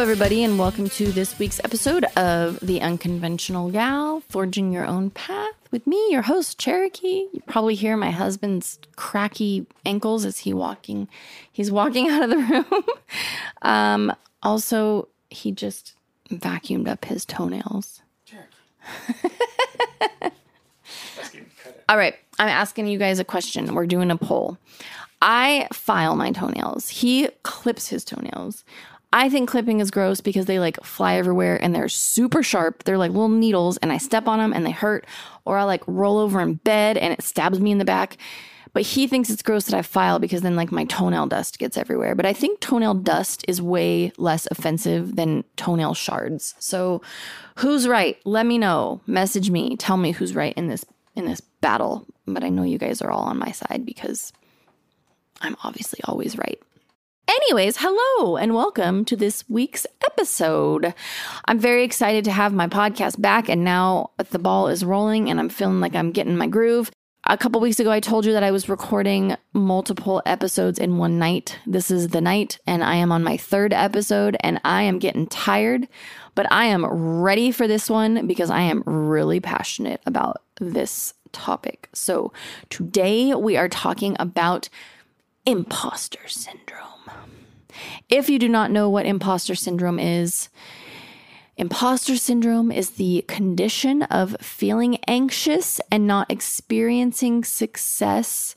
everybody, and welcome to this week's episode of The Unconventional Gal Forging Your Own Path with me, your host, Cherokee. You probably hear my husband's cracky ankles as he walking he's walking out of the room. um, also, he just vacuumed up his toenails. All right, I'm asking you guys a question. We're doing a poll. I file my toenails. He clips his toenails. I think clipping is gross because they like fly everywhere and they're super sharp. They're like little needles and I step on them and they hurt. Or I like roll over in bed and it stabs me in the back. But he thinks it's gross that I file because then like my toenail dust gets everywhere. But I think toenail dust is way less offensive than toenail shards. So who's right? Let me know. Message me. Tell me who's right in this in this battle. But I know you guys are all on my side because I'm obviously always right. Anyways, hello and welcome to this week's episode. I'm very excited to have my podcast back, and now the ball is rolling, and I'm feeling like I'm getting my groove. A couple weeks ago, I told you that I was recording multiple episodes in one night. This is the night, and I am on my third episode, and I am getting tired, but I am ready for this one because I am really passionate about this topic. So, today we are talking about imposter syndrome. If you do not know what imposter syndrome is, imposter syndrome is the condition of feeling anxious and not experiencing success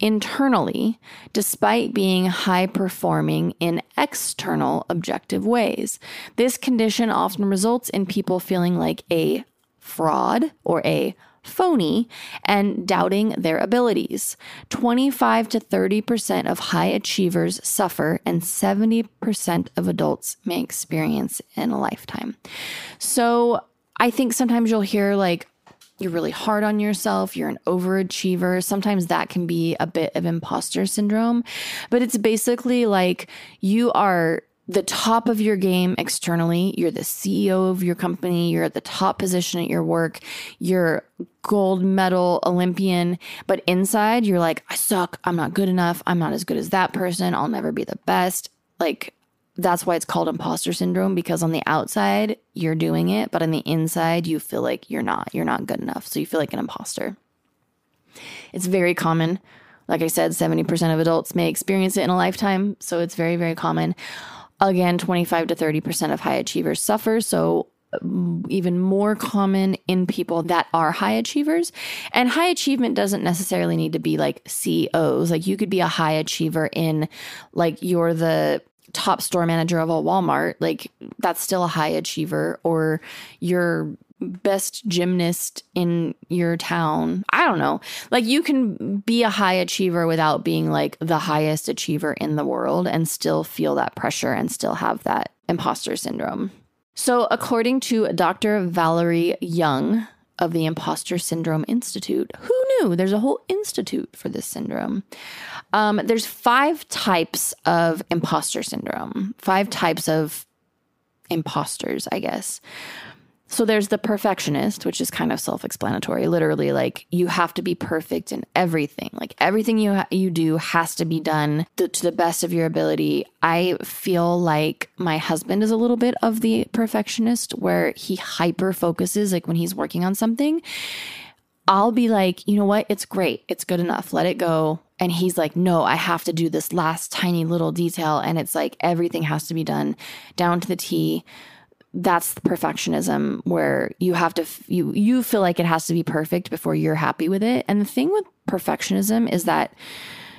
internally, despite being high performing in external objective ways. This condition often results in people feeling like a fraud or a phony, and doubting their abilities. 25 to 30% of high achievers suffer, and 70% of adults may experience in a lifetime. So I think sometimes you'll hear like, you're really hard on yourself, you're an overachiever. Sometimes that can be a bit of imposter syndrome, but it's basically like you are the top of your game externally. You're the CEO of your company. You're at the top position at your work. You're gold medal Olympian. But inside, you're like, I suck. I'm not good enough. I'm not as good as that person. I'll never be the best. Like, that's why it's called imposter syndrome because on the outside, you're doing it. But on the inside, you feel like you're not. You're not good enough. So you feel like an imposter. It's very common. Like I said, 70% of adults may experience it in a lifetime. So it's very, very common. Again, 25 to 30% of high achievers suffer. So, mm, even more common in people that are high achievers. And high achievement doesn't necessarily need to be like CEOs. Like, you could be a high achiever in, like, you're the top store manager of a Walmart, like that's still a high achiever, or you're best gymnast in your town. I don't know. Like you can be a high achiever without being like the highest achiever in the world and still feel that pressure and still have that imposter syndrome. So, according to Dr. Valerie Young of the Imposter Syndrome Institute, who knew there's a whole institute for this syndrome? Um, there's five types of imposter syndrome, five types of imposters, I guess. So there's the perfectionist, which is kind of self-explanatory. Literally, like you have to be perfect in everything. Like everything you ha- you do has to be done to, to the best of your ability. I feel like my husband is a little bit of the perfectionist, where he hyper focuses. Like when he's working on something, I'll be like, you know what? It's great. It's good enough. Let it go. And he's like, no, I have to do this last tiny little detail. And it's like everything has to be done down to the T that's the perfectionism where you have to you you feel like it has to be perfect before you're happy with it. And the thing with perfectionism is that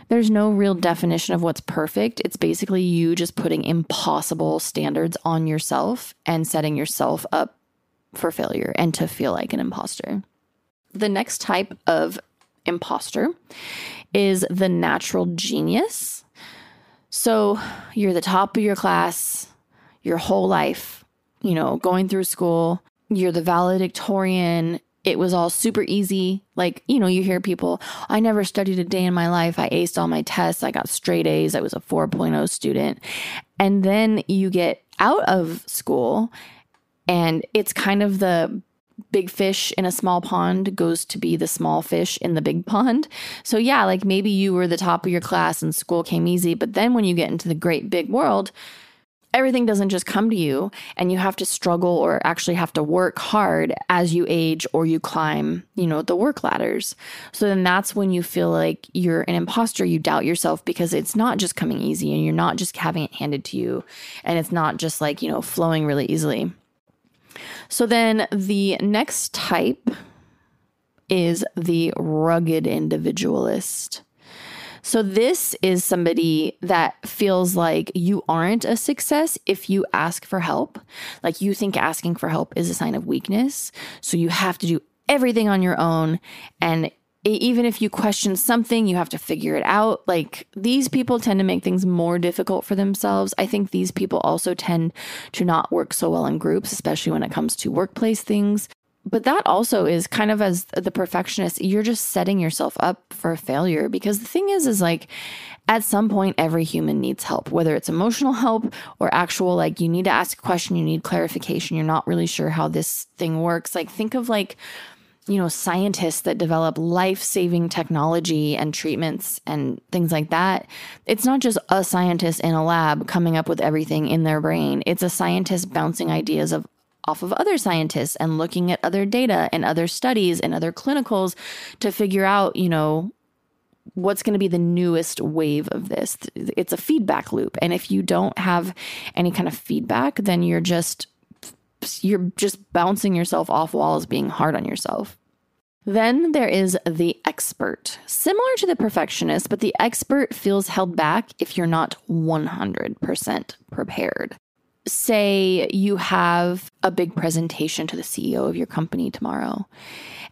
there's no real definition of what's perfect. It's basically you just putting impossible standards on yourself and setting yourself up for failure and to feel like an imposter. The next type of imposter is the natural genius. So you're the top of your class your whole life you know, going through school, you're the valedictorian. It was all super easy. Like, you know, you hear people, I never studied a day in my life. I aced all my tests. I got straight A's. I was a 4.0 student. And then you get out of school and it's kind of the big fish in a small pond goes to be the small fish in the big pond. So, yeah, like maybe you were the top of your class and school came easy. But then when you get into the great big world, everything doesn't just come to you and you have to struggle or actually have to work hard as you age or you climb, you know, the work ladders. So then that's when you feel like you're an imposter, you doubt yourself because it's not just coming easy and you're not just having it handed to you and it's not just like, you know, flowing really easily. So then the next type is the rugged individualist. So, this is somebody that feels like you aren't a success if you ask for help. Like you think asking for help is a sign of weakness. So, you have to do everything on your own. And even if you question something, you have to figure it out. Like these people tend to make things more difficult for themselves. I think these people also tend to not work so well in groups, especially when it comes to workplace things but that also is kind of as the perfectionist you're just setting yourself up for failure because the thing is is like at some point every human needs help whether it's emotional help or actual like you need to ask a question you need clarification you're not really sure how this thing works. Like think of like you know scientists that develop life-saving technology and treatments and things like that. It's not just a scientist in a lab coming up with everything in their brain. It's a scientist bouncing ideas of off of other scientists and looking at other data and other studies and other clinicals to figure out, you know, what's going to be the newest wave of this. It's a feedback loop. And if you don't have any kind of feedback, then you're just you're just bouncing yourself off walls being hard on yourself. Then there is the expert. Similar to the perfectionist, but the expert feels held back if you're not 100% prepared say you have a big presentation to the CEO of your company tomorrow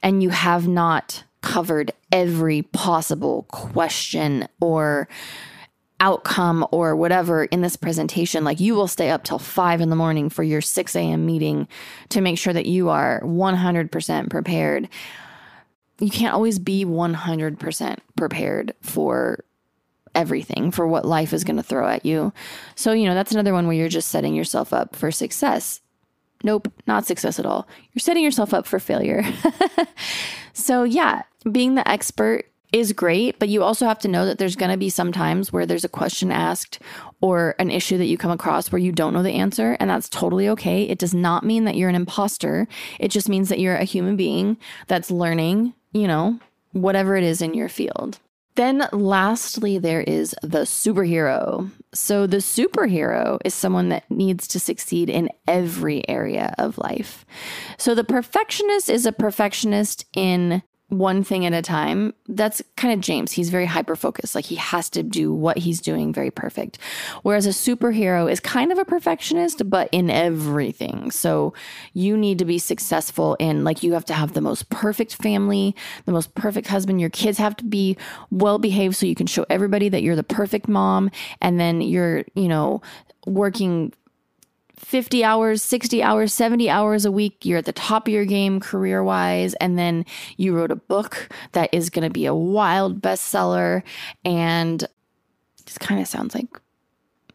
and you have not covered every possible question or outcome or whatever in this presentation, like you will stay up till five in the morning for your 6 a.m. meeting to make sure that you are 100% prepared. You can't always be 100% prepared for everything for what life is going to throw at you. So, you know, that's another one where you're just setting yourself up for success. Nope, not success at all. You're setting yourself up for failure. so, yeah, being the expert is great, but you also have to know that there's going to be some times where there's a question asked or an issue that you come across where you don't know the answer, and that's totally okay. It does not mean that you're an imposter. It just means that you're a human being that's learning, you know, whatever it is in your field. Then, lastly, there is the superhero. So, the superhero is someone that needs to succeed in every area of life. So, the perfectionist is a perfectionist in one thing at a time. That's kind of James. He's very hyper focused. Like he has to do what he's doing very perfect. Whereas a superhero is kind of a perfectionist, but in everything. So you need to be successful in, like, you have to have the most perfect family, the most perfect husband. Your kids have to be well behaved so you can show everybody that you're the perfect mom. And then you're, you know, working 50 hours, 60 hours, 70 hours a week. You're at the top of your game career wise. And then you wrote a book that is going to be a wild bestseller. And this kind of sounds like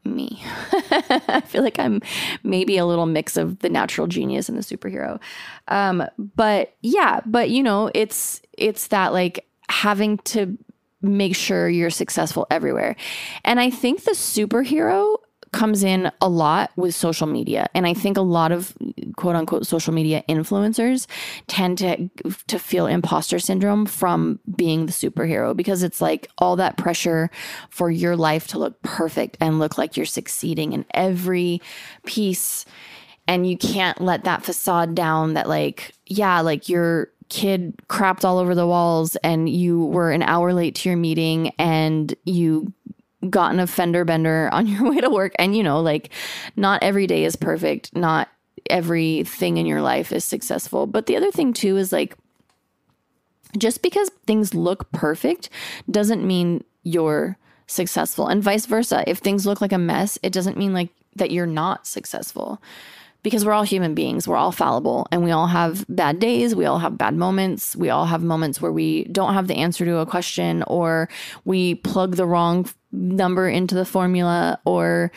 me. I feel like I'm maybe a little mix of the natural genius and the superhero. Um, but yeah, but you know, it's it's that like having to make sure you're successful everywhere. And I think the superhero comes in a lot with social media. And i think a lot of quote unquote social media influencers tend to to feel imposter syndrome from being the superhero because it's like all that pressure for your life to look perfect and look like you're succeeding in every piece. And you can't let that facade down that like yeah like your kid crapped all over the walls and you were an hour late to your meeting and you gotten a fender bender on your way to work. And, you know, like not every day is perfect. Not everything in your life is successful. But the other thing, too, is like just because things look perfect doesn't mean you're successful. And vice versa. If things look like a mess, it doesn't mean like that you're not successful because we're all human beings, we're all fallible, and we all have bad days, we all have bad moments, we all have moments where we don't have the answer to a question, or we plug the wrong number into the formula, or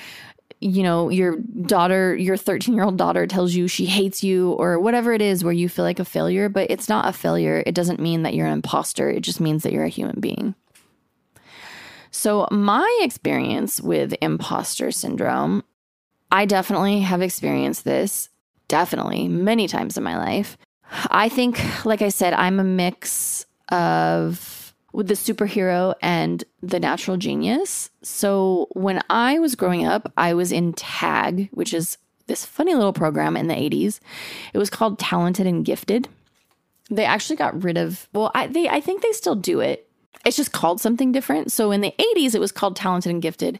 you know, your daughter, your 13 year old daughter tells you she hates you, or whatever it is where you feel like a failure, but it's not a failure. It doesn't mean that you're an imposter, it just means that you're a human being. So, my experience with imposter syndrome I definitely have experienced this, definitely many times in my life. I think, like I said, I'm a mix of with the superhero and the natural genius. So when I was growing up, I was in TAG, which is this funny little program in the 80s. It was called Talented and Gifted. They actually got rid of, well, I, they, I think they still do it it's just called something different. So in the 80s, it was called Talented and Gifted.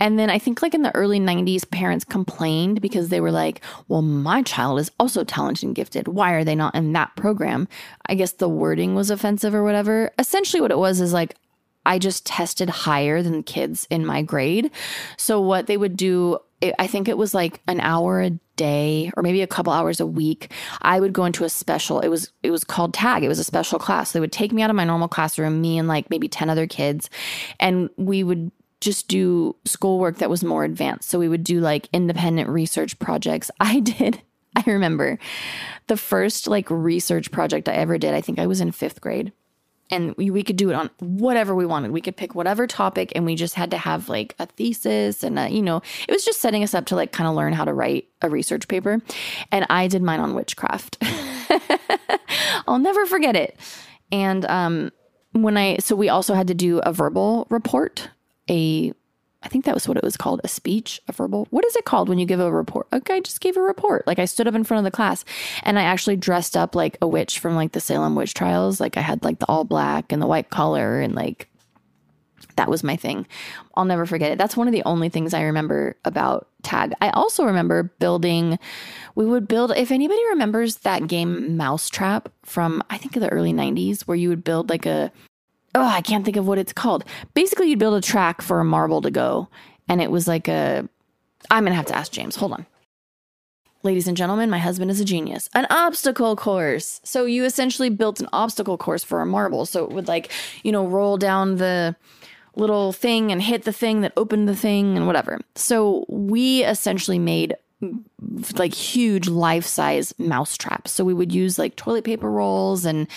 And then I think like in the early 90s, parents complained because they were like, well, my child is also talented and gifted. Why are they not in that program? I guess the wording was offensive or whatever. Essentially, what it was is like, I just tested higher than kids in my grade. So what they would do it, I think it was like an hour a day or maybe a couple hours a week. I would go into a special. It was it was called tag. It was a special class. They would take me out of my normal classroom, me and like maybe 10 other kids, and we would just do schoolwork that was more advanced. So we would do like independent research projects. I did I remember the first like research project I ever did. I think I was in 5th grade and we, we could do it on whatever we wanted. We could pick whatever topic and we just had to have like a thesis and a, you know, it was just setting us up to like kind of learn how to write a research paper. And I did mine on witchcraft. I'll never forget it. And um when I so we also had to do a verbal report, a I think that was what it was called a speech, a verbal. What is it called when you give a report? A guy just gave a report. Like I stood up in front of the class and I actually dressed up like a witch from like the Salem witch trials. Like I had like the all black and the white collar and like that was my thing. I'll never forget it. That's one of the only things I remember about tag. I also remember building we would build if anybody remembers that game Mousetrap from I think the early 90s where you would build like a oh, I can't think of what it's called. Basically, you'd build a track for a marble to go, and it was like a. I'm gonna have to ask James. Hold on. Ladies and gentlemen, my husband is a genius. An obstacle course. So you essentially built an obstacle course for a marble. So it would like, you know, roll down the little thing and hit the thing that opened the thing and whatever. So we essentially made like huge life size mouse traps. So we would use like toilet paper rolls and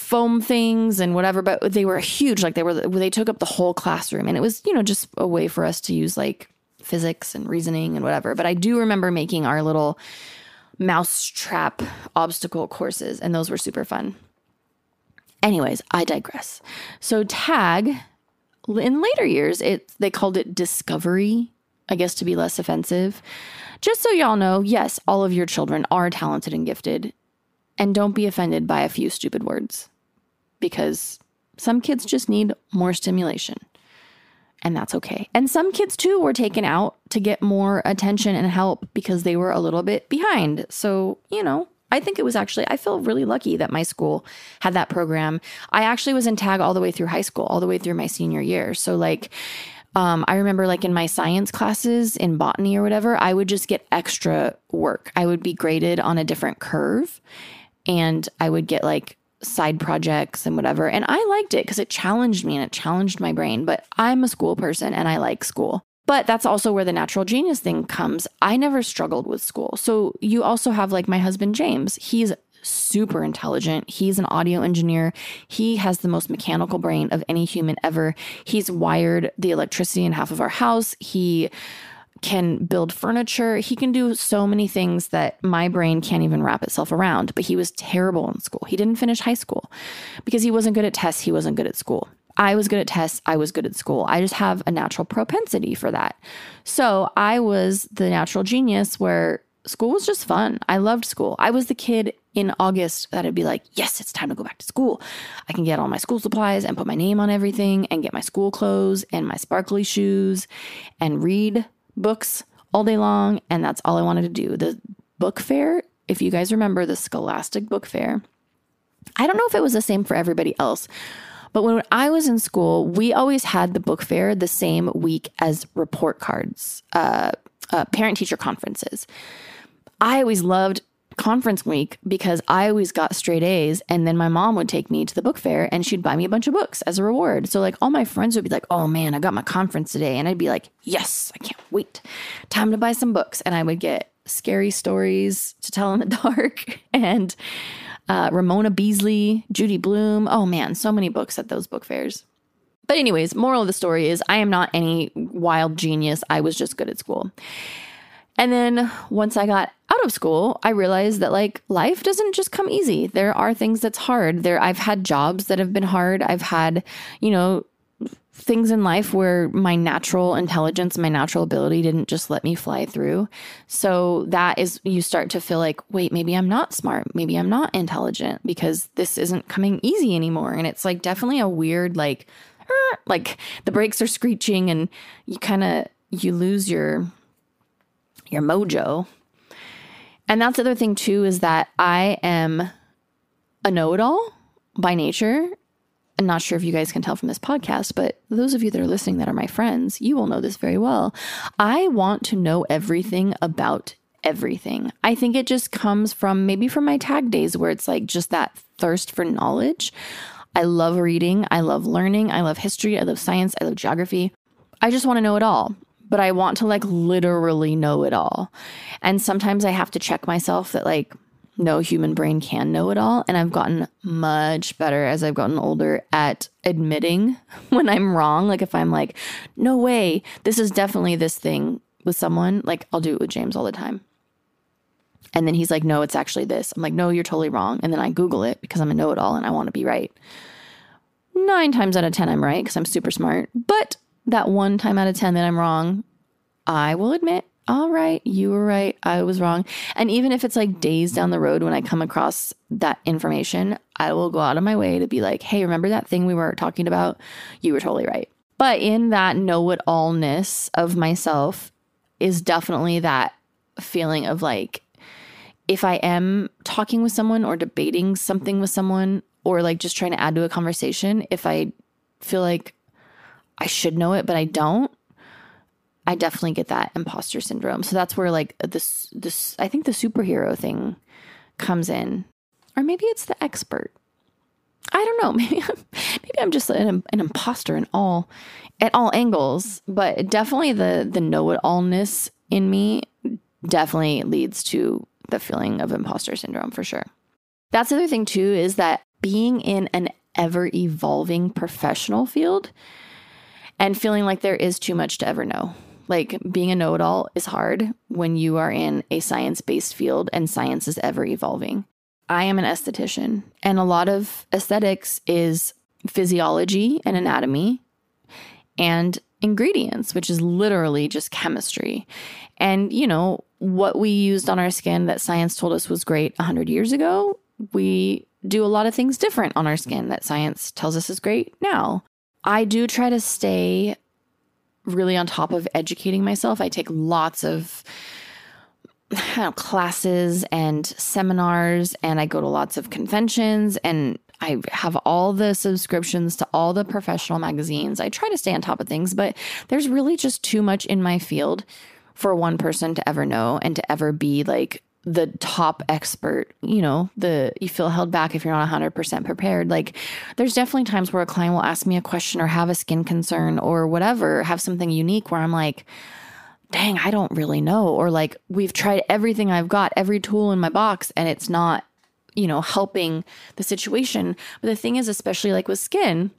foam things and whatever, but they were huge. Like they were, they took up the whole classroom. And it was, you know, just a way for us to use like physics and reasoning and whatever. But I do remember making our little mousetrap obstacle courses, and those were super fun. Anyways, I digress. So tag in later years, it they called it discovery, I guess to be less offensive. Just so y'all know, yes, all of your children are talented and gifted. And don't be offended by a few stupid words because some kids just need more stimulation. And that's okay. And some kids too were taken out to get more attention and help because they were a little bit behind. So, you know, I think it was actually, I feel really lucky that my school had that program. I actually was in tag all the way through high school, all the way through my senior year. So, like, um, I remember like in my science classes in botany or whatever, I would just get extra work. I would be graded on a different curve and I would get like side projects and whatever. And I liked it because it challenged me and it challenged my brain. But I'm a school person and I like school. But that's also where the natural genius thing comes. I never struggled with school. So you also have like my husband, James. He's super intelligent. He's an audio engineer. He has the most mechanical brain of any human ever. He's wired the electricity in half of our house. He can build furniture. He can do so many things that my brain can't even wrap itself around. But he was terrible in school. He didn't finish high school because he wasn't good at tests. He wasn't good at school. I was good at tests. I was good at school. I just have a natural propensity for that. So I was the natural genius where school was just fun. I loved school. I was the kid in August that I'd be like, yes, it's time to go back to school. I can get all my school supplies and put my name on everything and get my school clothes and my sparkly shoes and read books all day long, and that's all I wanted to do. The book fair, if you guys remember the Scholastic Book Fair, I don't know if it was the same for everybody else, but when I was in school, we always had the book fair the same week as report cards, uh, uh, parent teacher conferences. I always loved conference week because I always got straight A's. And then my mom would take me to the book fair and she'd buy me a bunch of books as a reward. So, like, all my friends would be like, oh man, I got my conference today. And I'd be like, yes, I can't wait. Time to buy some books. And I would get scary stories to tell in the dark and uh, Ramona Beasley, Judy Blume. Oh man, so many books at those book fairs. But, anyways, moral of the story is I am not any wild genius. I was just good at school. And then once I got out of school, I realized that like life doesn't just come easy. There are things that's hard. There I've had jobs that have been hard. I've had, you know, things in life where my natural intelligence, my natural ability didn't just let me fly through. So that is, you start to feel like, wait, maybe I'm not smart. Maybe I'm not intelligent because this isn't coming easy anymore. And it's like definitely a weird, like, er, like the brakes are screeching and you kind of, you lose your, your mojo. And that's the other thing too, is that I am a know it all by nature. I'm not sure if you guys can tell from this podcast, but those of you that are listening that are my friends, you will know this very well. I want to know everything about everything. I think it just comes from maybe from my tag days where it's like just that thirst for knowledge. I love reading, I love learning, I love history, I love science, I love geography. I just want to know it all, but I want to like literally know it all. And sometimes I have to check myself that like no human brain can know it all. And I've gotten much better as I've gotten older at admitting when I'm wrong. Like if I'm like, no way, this is definitely this thing with someone, like I'll do it with James all the time. And then he's like, no, it's actually this. I'm like, no, you're totally wrong. And then I Google it because I'm a know it all and I want to be right. Nine times out of 10, I'm right because I'm super smart. But that one time out of 10 that I'm wrong, I will admit all right, you were right. I was wrong. And even if it's like days down the road when I come across that information, I will go out of my way to be like, hey, remember that thing we were talking about? You were totally right. But in that know it allness of myself is definitely that feeling of like, if I am talking with someone or debating something with someone or like just trying to add to a conversation, if I feel like I should know it, but I don't, I definitely get that imposter syndrome. So that's where like this this I think the superhero thing comes in. Or maybe it's the expert. I don't know. Maybe I'm, maybe I'm just an, an imposter in all at all angles, but definitely the the know-it-allness in me definitely leads to the feeling of imposter syndrome for sure. That's the other thing too is that being in an ever evolving professional field and feeling like there is too much to ever know. Like being a know it all is hard when you are in a science based field and science is ever evolving. I am an esthetician, and a lot of aesthetics is physiology and anatomy and ingredients, which is literally just chemistry. And, you know, what we used on our skin that science told us was great 100 years ago, we do a lot of things different on our skin that science tells us is great now. I do try to stay really on top of educating myself. I take lots of know, classes and seminars, and I go to lots of conventions, and I have all the subscriptions to all the professional magazines. I try to stay on top of things, but there's really just too much in my field for one person to ever know and to ever be like the top expert, you know, the you feel held back if you're not 100% prepared. Like there's definitely times where a client will ask me a question or have a skin concern or whatever, have something unique where I'm like, "Dang, I don't really know." Or like we've tried everything I've got, every tool in my box and it's not, you know, helping the situation. But the thing is especially like with skin,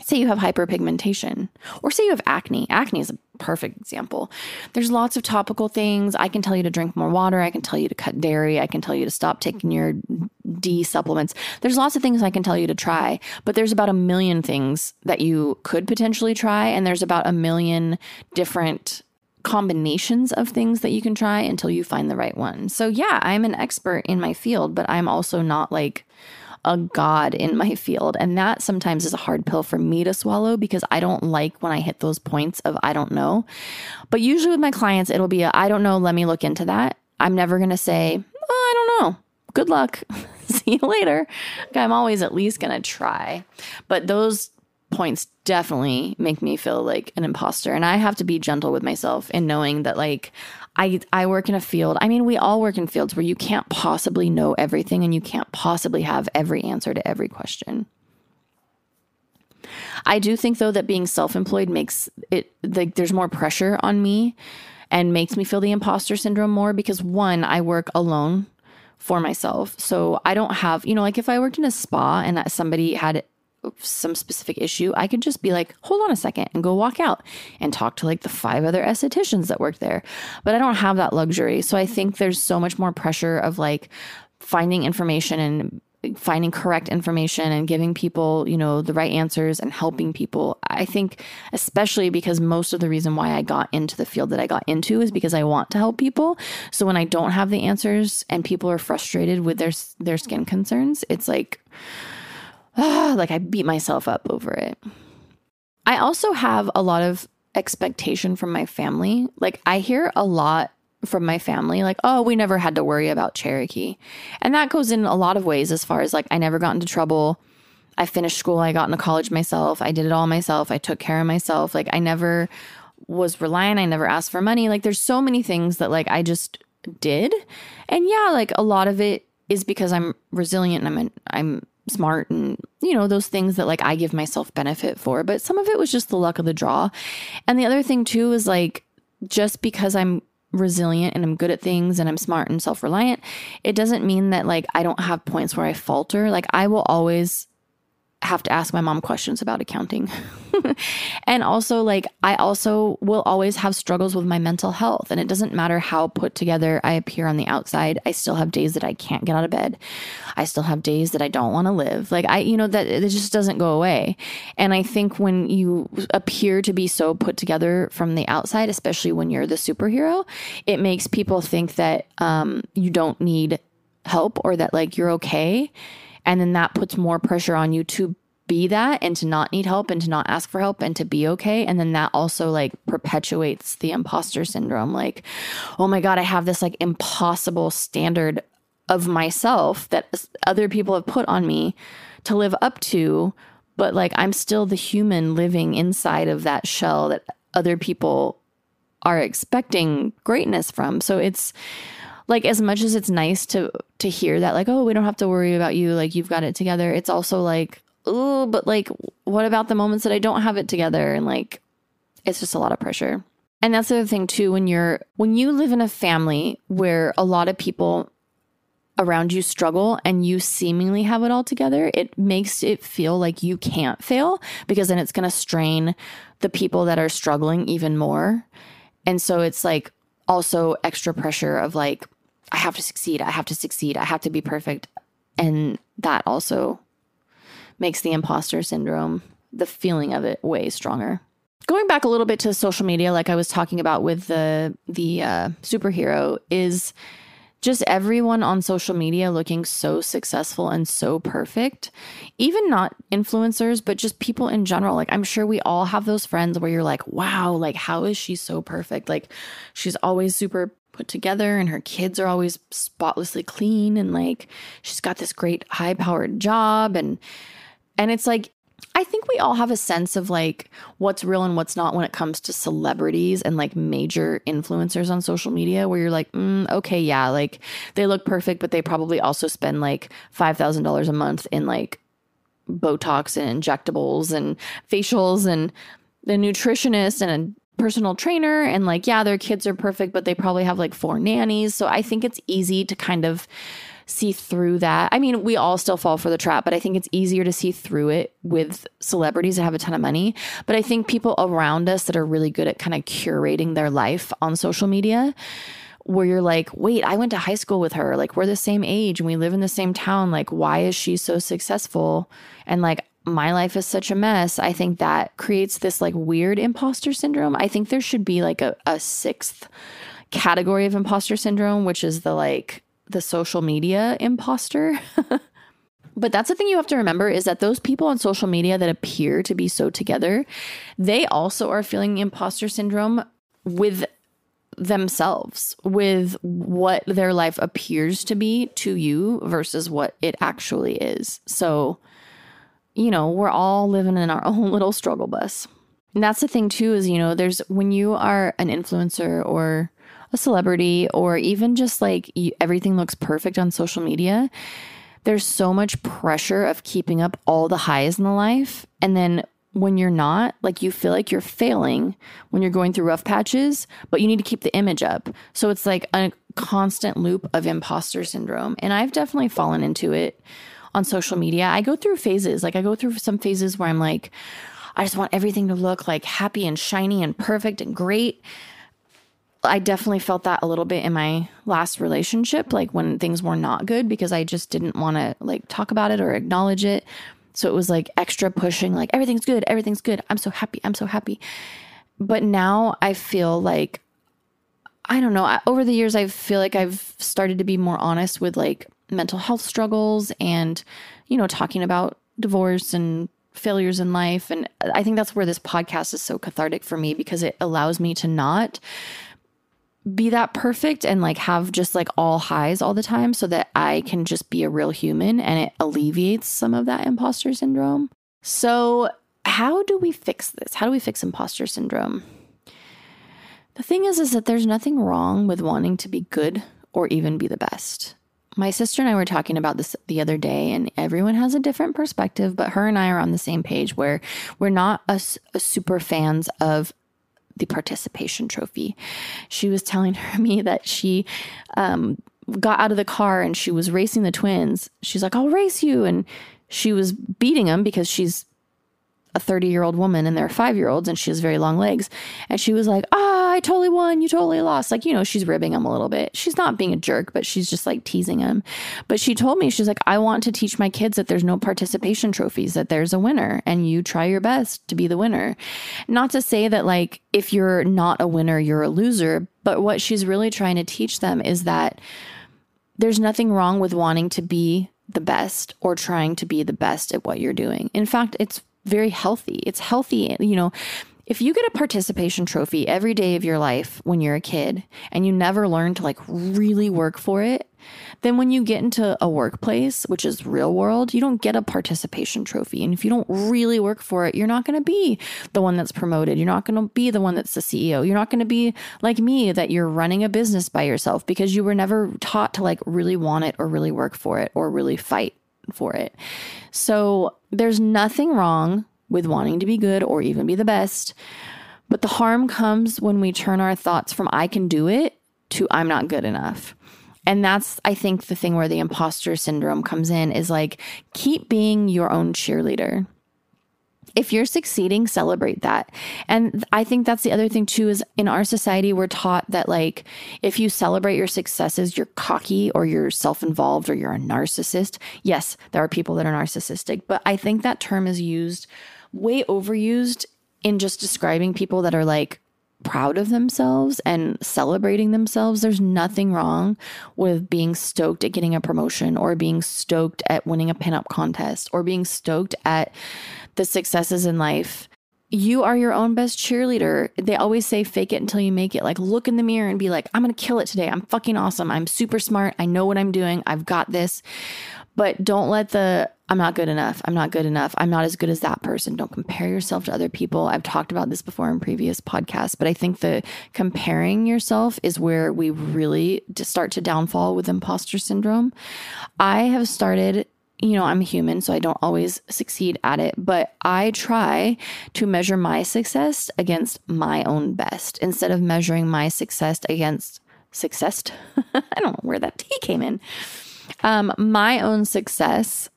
say you have hyperpigmentation or say you have acne. Acne is a perfect example. There's lots of topical things. I can tell you to drink more water. I can tell you to cut dairy. I can tell you to stop taking your D supplements. There's lots of things I can tell you to try, but there's about a million things that you could potentially try. And there's about a million different combinations of things that you can try until you find the right one. So, yeah, I'm an expert in my field, but I'm also not like a god in my field. And that sometimes is a hard pill for me to swallow because I don't like when I hit those points of I don't know. But usually with my clients, it'll be I don't know, let me look into that. I'm never going to say, oh, I don't know. Good luck. See you later. I'm always at least going to try. But those points definitely make me feel like an imposter and i have to be gentle with myself in knowing that like i i work in a field. I mean we all work in fields where you can't possibly know everything and you can't possibly have every answer to every question. I do think though that being self-employed makes it like there's more pressure on me and makes me feel the imposter syndrome more because one i work alone for myself. So i don't have you know like if i worked in a spa and that somebody had some specific issue, I could just be like, hold on a second and go walk out and talk to like the five other estheticians that work there. But I don't have that luxury. So I think there's so much more pressure of like finding information and finding correct information and giving people, you know, the right answers and helping people. I think especially because most of the reason why I got into the field that I got into is because I want to help people. So when I don't have the answers and people are frustrated with their their skin concerns, it's like Ah, like I beat myself up over it. I also have a lot of expectation from my family. Like I hear a lot from my family like oh we never had to worry about cherokee. And that goes in a lot of ways as far as like i never got into trouble. I finished school i got into college myself i did it all myself i took care of myself. Like i never was reliant i never asked for money. Like there's so many things that like i just did. And yeah like a lot of it is because i'm resilient and i'm i'm smart and you know those things that like i give myself benefit for but some of it was just the luck of the draw and the other thing too is like just because i'm resilient and I'm good at things and I'm smart and self reliant, it doesn't mean that like I don't have points where I falter. Like I will always have to ask my mom questions about accounting. and also, like, I also will always have struggles with my mental health. And it doesn't matter how put together I appear on the outside, I still have days that I can't get out of bed. I still have days that I don't want to live. Like, I, you know, that it just doesn't go away. And I think when you appear to be so put together from the outside, especially when you're the superhero, it makes people think that um, you don't need help or that, like, you're okay and then that puts more pressure on you to be that and to not need help and to not ask for help and to be okay. And then that also like perpetuates the imposter syndrome. Like, oh my God, I have this like impossible standard of myself that other people have put on me to live up to. But like, I'm still the human living inside of that shell that other people are expecting greatness from. So it's, like as much as it's nice to to hear that like oh we don't have to worry about you like you've got it together it's also like oh but like what about the moments that I don't have it together and like it's just a lot of pressure and that's the other thing too when you're when you live in a family where a lot of people around you struggle and you seemingly have it all together, it makes it feel like you can't fail because then it's going to strain the people that are struggling even more. And so it's like also extra pressure of like, I have to succeed. I have to succeed. I have to be perfect. And that also makes the imposter syndrome, the feeling of it, way stronger. Going back a little bit to social media, like I was talking about with the the uh, superhero, is just everyone on social media looking so successful and so perfect. Even not influencers, but just people in general. Like, I'm sure we all have those friends where you're like, wow, like, how is she so perfect? Like, she's always super put together and her kids are always spotlessly clean and like she's got this great high powered job and and it's like I think we all have a sense of like what's real and what's not when it comes to celebrities and like major influencers on social media, where you're like, mm, okay, yeah, like they look perfect, but they probably also spend like $5,000 a month in like Botox and injectables and facials and the nutritionist and personal trainer. And like, yeah, their kids are perfect, but they probably have like four nannies. So I think it's easy to kind of see through that. I mean, we all still fall for the trap, but I think it's easier to see through it with celebrities that have a ton of money. But I think people around us that are really good at kind of curating their life on social media where you're like, wait, I went to high school with her. Like, we're the same age and we live in the same town. Like, why is she so successful? And like, my life is such a mess. I think that creates this like weird imposter syndrome. I think there should be like a, a sixth category of imposter syndrome, which is the like the social media imposter. but that's the thing you have to remember is that those people on social media that appear to be so together, they also are feeling imposter syndrome with themselves, with what their life appears to be to you versus what it actually is. So, you know, we're all living in our own little struggle bus. And that's the thing too is, you know, there's when you are an influencer or a celebrity or even just like you, everything looks perfect on social media, there's so much pressure of keeping up all the highs in the life. And then when you're not, like you feel like you're failing when you're going through rough patches, but you need to keep the image up. So it's like a constant loop of imposter syndrome. And I've definitely fallen into it on social media. I go through phases. Like I go through some phases where I'm like, I just want everything to look like happy and shiny and perfect and great. I definitely felt that a little bit in my last relationship, like when things were not good, because I just didn't want to like talk about it or acknowledge it. So it was like extra pushing, like everything's good, everything's good. I'm so happy, I'm so happy. But now I feel like, I don't know, I, over the years, I feel like I've started to be more honest with like mental health struggles and, you know, talking about divorce and failures in life. And I think that's where this podcast is so cathartic for me because it allows me to not be that perfect and like have just like all highs all the time so that I can just be a real human and it alleviates some of that imposter syndrome. So, how do we fix this? How do we fix imposter syndrome? The thing is is that there's nothing wrong with wanting to be good or even be the best. My sister and I were talking about this the other day, and everyone has a different perspective, but her and I are on the same page where we're not a, a super fans of the participation trophy. She was telling her, me that she um, got out of the car and she was racing the twins. She's like, I'll race you. And she was beating them because she's a 30 year old woman and they're five year olds and she has very long legs. And she was like, ah, I totally won. You totally lost. Like, you know, she's ribbing him a little bit. She's not being a jerk, but she's just like teasing him. But she told me, she's like, I want to teach my kids that there's no participation trophies, that there's a winner and you try your best to be the winner. Not to say that, like, if you're not a winner, you're a loser. But what she's really trying to teach them is that there's nothing wrong with wanting to be the best or trying to be the best at what you're doing. In fact, it's very healthy. It's healthy, you know. If you get a participation trophy every day of your life when you're a kid and you never learn to like really work for it, then when you get into a workplace, which is real world, you don't get a participation trophy. And if you don't really work for it, you're not going to be the one that's promoted. You're not going to be the one that's the CEO. You're not going to be like me that you're running a business by yourself because you were never taught to like really want it or really work for it or really fight for it. So there's nothing wrong with wanting to be good or even be the best. But the harm comes when we turn our thoughts from I can do it to I'm not good enough. And that's, I think, the thing where the imposter syndrome comes in is like, keep being your own cheerleader if you're succeeding, celebrate that. And I think that's the other thing too is in our society, we're taught that like if you celebrate your successes, you're cocky or you're self involved or you're a narcissist. Yes, there are people that are narcissistic, but I think that term is used way overused in just describing people that are like proud of themselves and celebrating themselves. There's nothing wrong with being stoked at getting a promotion or being stoked at winning a pinup contest or being stoked at the successes in life. You are your own best cheerleader. They always say fake it until you make it. Like look in the mirror and be like, I'm going to kill it today. I'm fucking awesome. I'm super smart. I know what I'm doing. I've got this. But don't let the I'm not good enough. I'm not good enough. I'm not as good as that person. Don't compare yourself to other people. I've talked about this before in previous podcasts, but I think the comparing yourself is where we really start to downfall with imposter syndrome. I have started you know, I'm human, so I don't always succeed at it, but I try to measure my success against my own best instead of measuring my success against success. I don't know where that T came in. Um, my own success,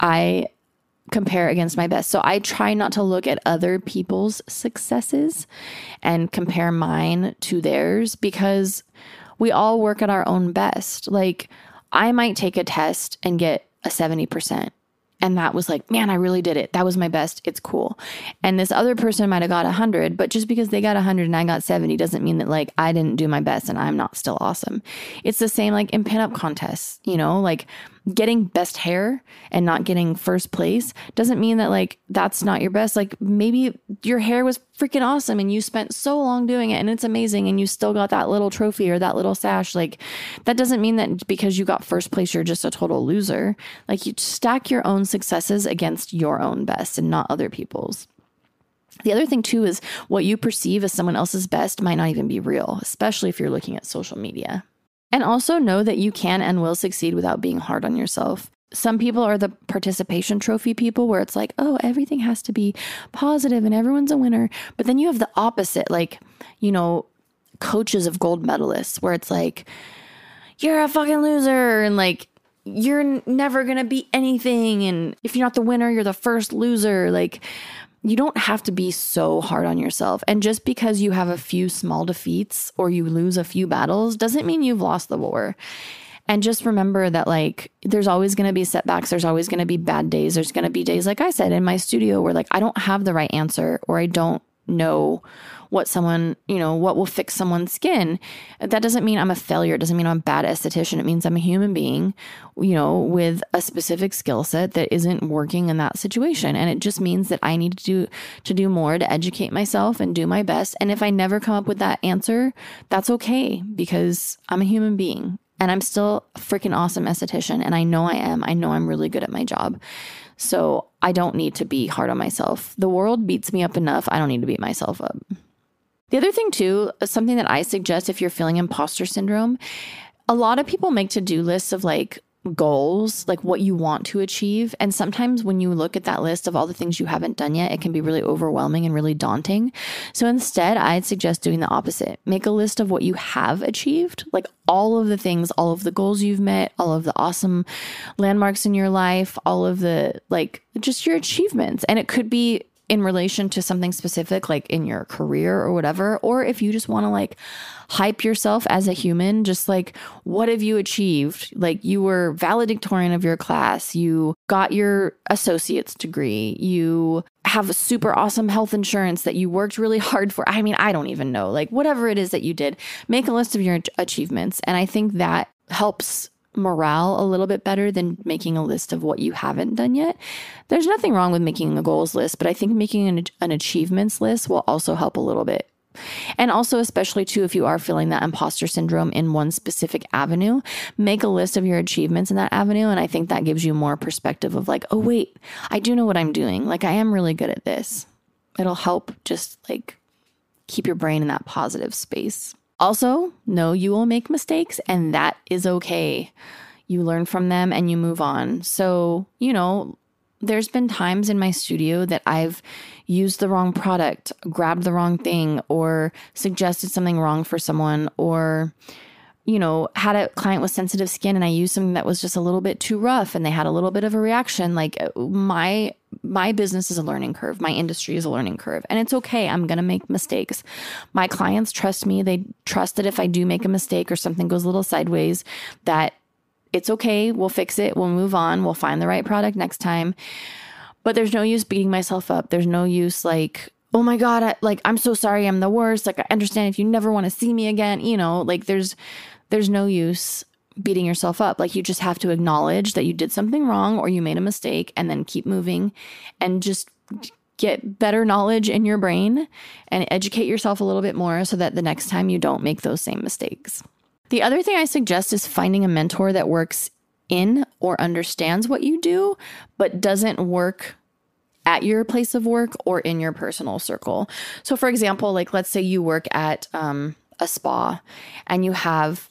I compare against my best. So I try not to look at other people's successes and compare mine to theirs because we all work at our own best. Like, I might take a test and get a 70%. And that was like, man, I really did it. That was my best. It's cool. And this other person might have got 100, but just because they got 100 and I got 70 doesn't mean that like I didn't do my best and I'm not still awesome. It's the same like in pinup contests, you know, like getting best hair and not getting first place doesn't mean that like that's not your best. Like maybe your hair was freaking awesome and you spent so long doing it and it's amazing and you still got that little trophy or that little sash. Like that doesn't mean that because you got first place, you're just a total loser. Like you stack your own successes against your own best and not other people's. The other thing, too, is what you perceive as someone else's best might not even be real, especially if you're looking at social media. And also know that you can and will succeed without being hard on yourself. Some people are the participation trophy people where it's like, oh, everything has to be positive and everyone's a winner. But then you have the opposite, like, you know, coaches of gold medalists where it's like, you're a fucking loser. And like, you're never going to be anything. And if you're not the winner, you're the first loser. Like, you don't have to be so hard on yourself. And just because you have a few small defeats or you lose a few battles doesn't mean you've lost the war. And just remember that, like, there's always going to be setbacks. There's always going to be bad days. There's going to be days, like I said, in my studio where, like, I don't have the right answer or I don't know what someone, you know, what will fix someone's skin. That doesn't mean I'm a failure. It doesn't mean I'm a bad esthetician. It means I'm a human being, you know, with a specific skill set that isn't working in that situation. And it just means that I need to do to do more to educate myself and do my best. And if I never come up with that answer, that's okay because I'm a human being and I'm still a freaking awesome esthetician. And I know I am. I know I'm really good at my job. So I don't need to be hard on myself. The world beats me up enough. I don't need to beat myself up. The other thing, too, uh, something that I suggest if you're feeling imposter syndrome, a lot of people make to do lists of like goals, like what you want to achieve. And sometimes when you look at that list of all the things you haven't done yet, it can be really overwhelming and really daunting. So instead, I'd suggest doing the opposite. Make a list of what you have achieved, like all of the things, all of the goals you've met, all of the awesome landmarks in your life, all of the like just your achievements. And it could be in relation to something specific, like in your career or whatever, or if you just want to like hype yourself as a human, just like what have you achieved? Like you were valedictorian of your class, you got your associate's degree, you have a super awesome health insurance that you worked really hard for. I mean, I don't even know. Like whatever it is that you did, make a list of your achievements. And I think that helps morale a little bit better than making a list of what you haven't done yet. There's nothing wrong with making a goals list, but I think making an, an achievements list will also help a little bit. And also, especially too, if you are feeling that imposter syndrome in one specific avenue, make a list of your achievements in that avenue. And I think that gives you more perspective of like, oh, wait, I do know what I'm doing. Like, I am really good at this. It'll help just like keep your brain in that positive space. Also, know you will make mistakes, and that is okay. You learn from them and you move on. So, you know, there's been times in my studio that I've used the wrong product, grabbed the wrong thing, or suggested something wrong for someone, or you know, had a client with sensitive skin and I used something that was just a little bit too rough and they had a little bit of a reaction. Like uh, my my business is a learning curve. My industry is a learning curve. And it's okay. I'm going to make mistakes. My clients trust me. They trust that if I do make a mistake or something goes a little sideways, that it's okay. We'll fix it. We'll move on. We'll find the right product next time. But there's no use beating myself up. There's no use like, oh my God, I, like, I'm so sorry. I'm the worst. Like, I understand if you never want to see me again, you know, like, there's, there's no use beating yourself up. Like you just have to acknowledge that you did something wrong or you made a mistake and then keep moving and just get better knowledge in your brain and educate yourself a little bit more so that the next time you don't make those same mistakes. The other thing I suggest is finding a mentor that works in or understands what you do, but doesn't work at your place of work or in your personal circle. So, for example, like let's say you work at um, a spa and you have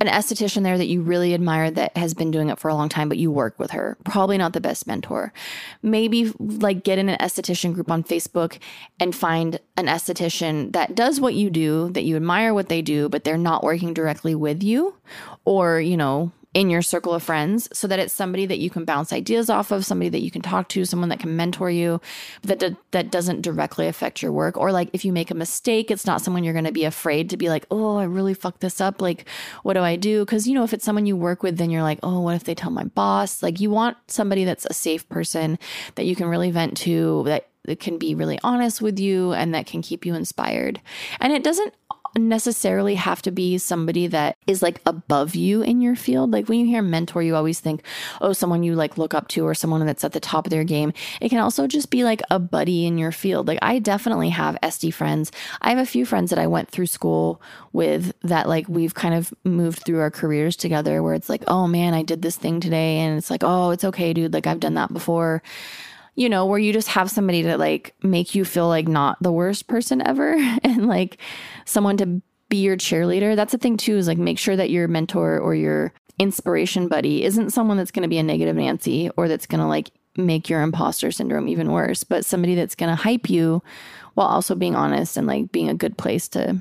an esthetician there that you really admire that has been doing it for a long time, but you work with her. Probably not the best mentor. Maybe like get in an esthetician group on Facebook and find an esthetician that does what you do, that you admire what they do, but they're not working directly with you. Or, you know, in your circle of friends so that it's somebody that you can bounce ideas off of, somebody that you can talk to, someone that can mentor you that that doesn't directly affect your work or like if you make a mistake, it's not someone you're going to be afraid to be like, "Oh, I really fucked this up. Like, what do I do?" Cuz you know, if it's someone you work with, then you're like, "Oh, what if they tell my boss?" Like you want somebody that's a safe person that you can really vent to that that can be really honest with you and that can keep you inspired. And it doesn't necessarily have to be somebody that is like above you in your field. Like when you hear mentor, you always think, oh, someone you like look up to or someone that's at the top of their game. It can also just be like a buddy in your field. Like I definitely have SD friends. I have a few friends that I went through school with that like we've kind of moved through our careers together where it's like, oh man, I did this thing today. And it's like, oh, it's okay, dude. Like I've done that before you know, where you just have somebody to like make you feel like not the worst person ever and like someone to be your cheerleader. That's the thing too, is like make sure that your mentor or your inspiration buddy isn't someone that's going to be a negative Nancy or that's going to like make your imposter syndrome even worse, but somebody that's going to hype you while also being honest and like being a good place to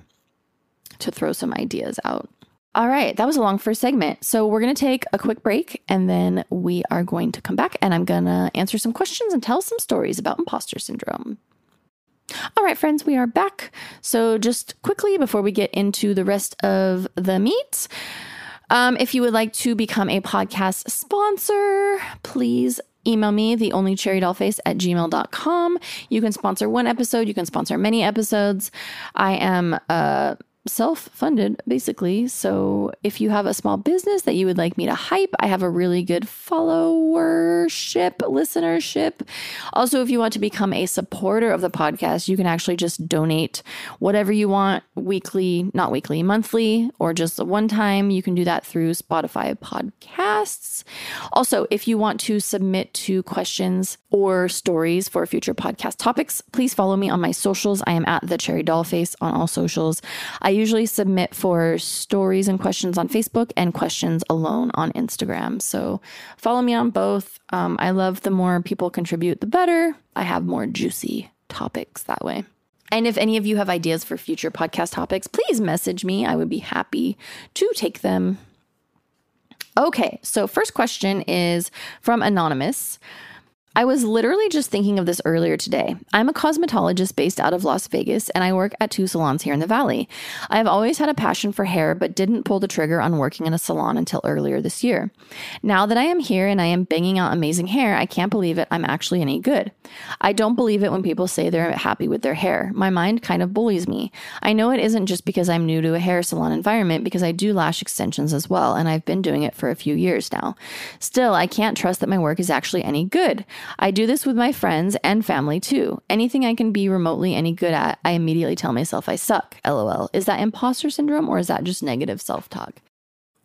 to throw some ideas out. All right, that was a long first segment. So we're going to take a quick break and then we are going to come back and I'm going to answer some questions and tell some stories about imposter syndrome. All right, friends, we are back. So, just quickly before we get into the rest of the meat, um, if you would like to become a podcast sponsor, please email me, the only cherry doll face at gmail.com. You can sponsor one episode, you can sponsor many episodes. I am uh self funded, basically. So if you have a small business that you would like me to hype, I have a really good followership, listenership. Also, if you want to become a supporter of the podcast, you can actually just donate whatever you want weekly, not weekly, monthly, or just one time. You can do that through Spotify podcasts. Also, if you want to submit to questions or stories for future podcast topics, please follow me on my socials. I am at the cherry doll face on all socials. I usually submit for stories and questions on Facebook and questions alone on Instagram. So follow me on both. Um, I love the more people contribute, the better. I have more juicy topics that way. And if any of you have ideas for future podcast topics, please message me. I would be happy to take them. Okay, so first question is from Anonymous. I was literally just thinking of this earlier today. I'm a cosmetologist based out of Las Vegas, and I work at two salons here in the Valley. I have always had a passion for hair, but didn't pull the trigger on working in a salon until earlier this year. Now that I am here and I am banging out amazing hair, I can't believe it. I'm actually any good. I don't believe it when people say they're happy with their hair. My mind kind of bullies me. I know it isn't just because I'm new to a hair salon environment, because I do lash extensions as well, and I've been doing it for a few years now. Still, I can't trust that my work is actually any good. I do this with my friends and family too. Anything I can be remotely any good at, I immediately tell myself I suck. LOL. Is that imposter syndrome or is that just negative self talk?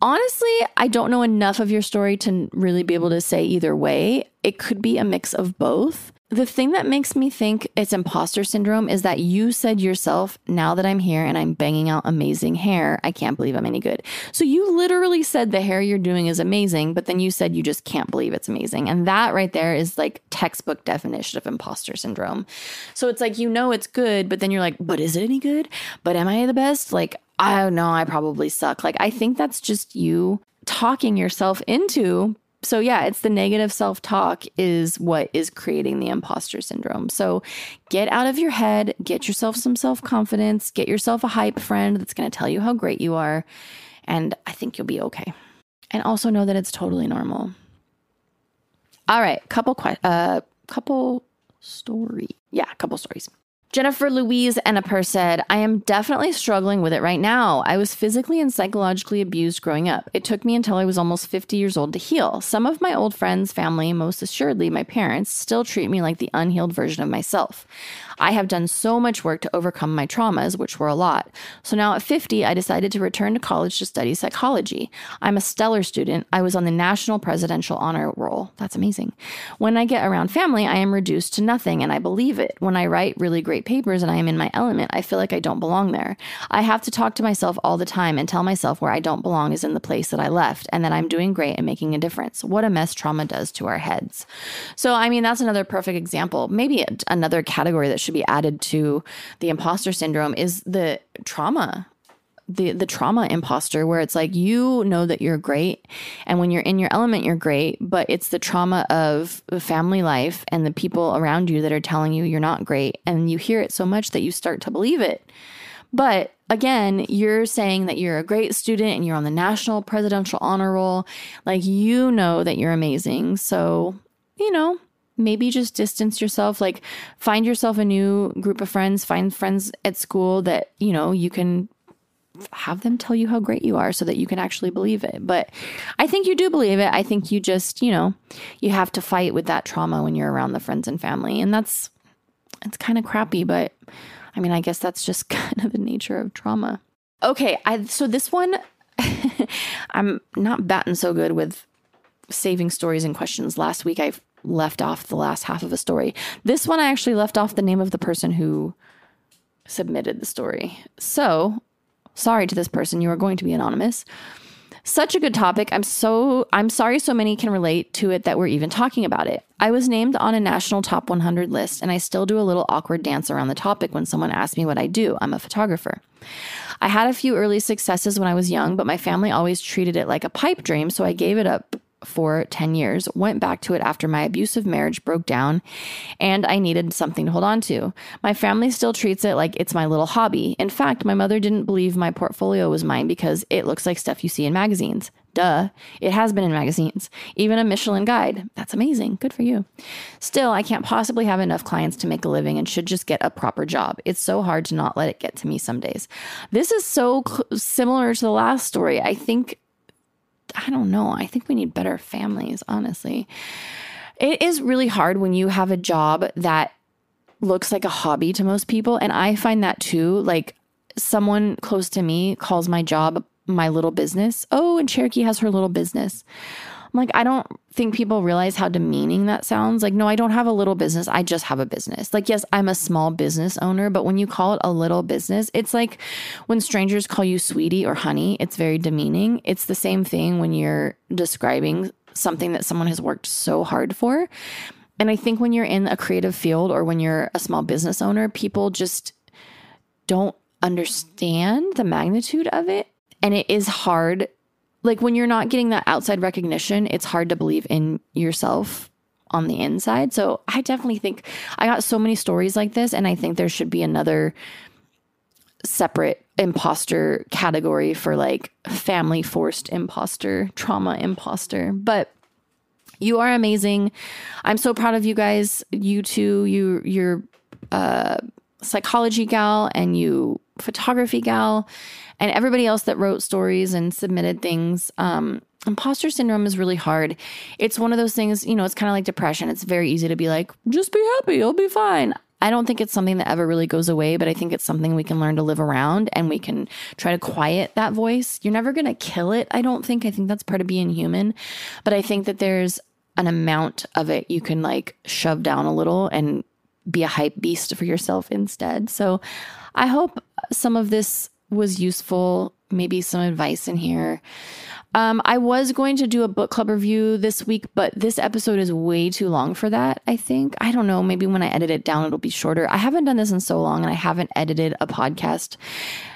Honestly, I don't know enough of your story to really be able to say either way. It could be a mix of both. The thing that makes me think it's imposter syndrome is that you said yourself, now that I'm here and I'm banging out amazing hair, I can't believe I'm any good. So you literally said the hair you're doing is amazing, but then you said you just can't believe it's amazing. And that right there is like textbook definition of imposter syndrome. So it's like, you know, it's good, but then you're like, but is it any good? But am I the best? Like, I don't know, I probably suck. Like, I think that's just you talking yourself into so yeah, it's the negative self-talk is what is creating the imposter syndrome. So get out of your head, get yourself some self-confidence, get yourself a hype friend that's going to tell you how great you are, and I think you'll be okay. And also know that it's totally normal. All right, couple que- uh couple story. Yeah, couple stories. Jennifer Louise Enneper said, I am definitely struggling with it right now. I was physically and psychologically abused growing up. It took me until I was almost 50 years old to heal. Some of my old friends, family, most assuredly my parents, still treat me like the unhealed version of myself. I have done so much work to overcome my traumas, which were a lot. So now at 50, I decided to return to college to study psychology. I'm a stellar student. I was on the National Presidential Honor Roll. That's amazing. When I get around family, I am reduced to nothing, and I believe it. When I write really great papers and I am in my element, I feel like I don't belong there. I have to talk to myself all the time and tell myself where I don't belong is in the place that I left and that I'm doing great and making a difference. What a mess trauma does to our heads. So, I mean, that's another perfect example. Maybe another category that should be added to the imposter syndrome is the trauma the the trauma imposter where it's like you know that you're great and when you're in your element you're great but it's the trauma of family life and the people around you that are telling you you're not great and you hear it so much that you start to believe it. But again you're saying that you're a great student and you're on the national presidential honor roll. Like you know that you're amazing. So you know maybe just distance yourself like find yourself a new group of friends find friends at school that you know you can have them tell you how great you are so that you can actually believe it. But i think you do believe it. I think you just you know you have to fight with that trauma when you're around the friends and family. And that's it's kind of crappy but i mean i guess that's just kind of the nature of trauma. Okay i so this one i'm not batting so good with saving stories and questions. Last week i left off the last half of a story. This one, I actually left off the name of the person who submitted the story. So, sorry to this person, you are going to be anonymous. Such a good topic. I'm so I'm sorry so many can relate to it that we're even talking about it. I was named on a national top 100 list and I still do a little awkward dance around the topic when someone asks me what I do. I'm a photographer. I had a few early successes when I was young, but my family always treated it like a pipe dream, so I gave it up for 10 years, went back to it after my abusive marriage broke down, and I needed something to hold on to. My family still treats it like it's my little hobby. In fact, my mother didn't believe my portfolio was mine because it looks like stuff you see in magazines. Duh, it has been in magazines, even a Michelin guide. That's amazing. Good for you. Still, I can't possibly have enough clients to make a living and should just get a proper job. It's so hard to not let it get to me some days. This is so cl- similar to the last story. I think I don't know. I think we need better families, honestly. It is really hard when you have a job that looks like a hobby to most people. And I find that too. Like someone close to me calls my job my little business. Oh, and Cherokee has her little business. Like, I don't think people realize how demeaning that sounds. Like, no, I don't have a little business. I just have a business. Like, yes, I'm a small business owner, but when you call it a little business, it's like when strangers call you sweetie or honey, it's very demeaning. It's the same thing when you're describing something that someone has worked so hard for. And I think when you're in a creative field or when you're a small business owner, people just don't understand the magnitude of it. And it is hard like when you're not getting that outside recognition, it's hard to believe in yourself on the inside. So I definitely think I got so many stories like this, and I think there should be another separate imposter category for like family forced imposter, trauma imposter. But you are amazing. I'm so proud of you guys. You two, you you're uh psychology gal and you photography gal and everybody else that wrote stories and submitted things. Um, imposter syndrome is really hard. It's one of those things, you know, it's kind of like depression. It's very easy to be like, just be happy, you'll be fine. I don't think it's something that ever really goes away, but I think it's something we can learn to live around and we can try to quiet that voice. You're never going to kill it, I don't think. I think that's part of being human. But I think that there's an amount of it you can like shove down a little and be a hype beast for yourself instead. So I hope some of this was useful, maybe some advice in here. Um, I was going to do a book club review this week, but this episode is way too long for that, I think. I don't know. Maybe when I edit it down, it'll be shorter. I haven't done this in so long and I haven't edited a podcast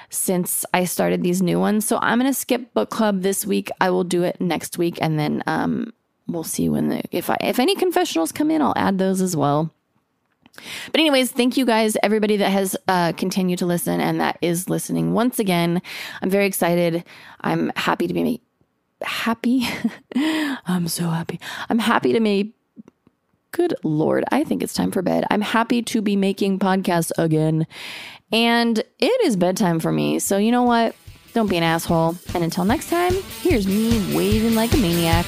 since I started these new ones. So I'm going to skip book club this week. I will do it next week and then um, we'll see when the, if I, if any confessionals come in, I'll add those as well. But, anyways, thank you guys, everybody that has uh, continued to listen and that is listening once again. I'm very excited. I'm happy to be happy. I'm so happy. I'm happy to make. Good Lord, I think it's time for bed. I'm happy to be making podcasts again. And it is bedtime for me. So, you know what? Don't be an asshole. And until next time, here's me waving like a maniac.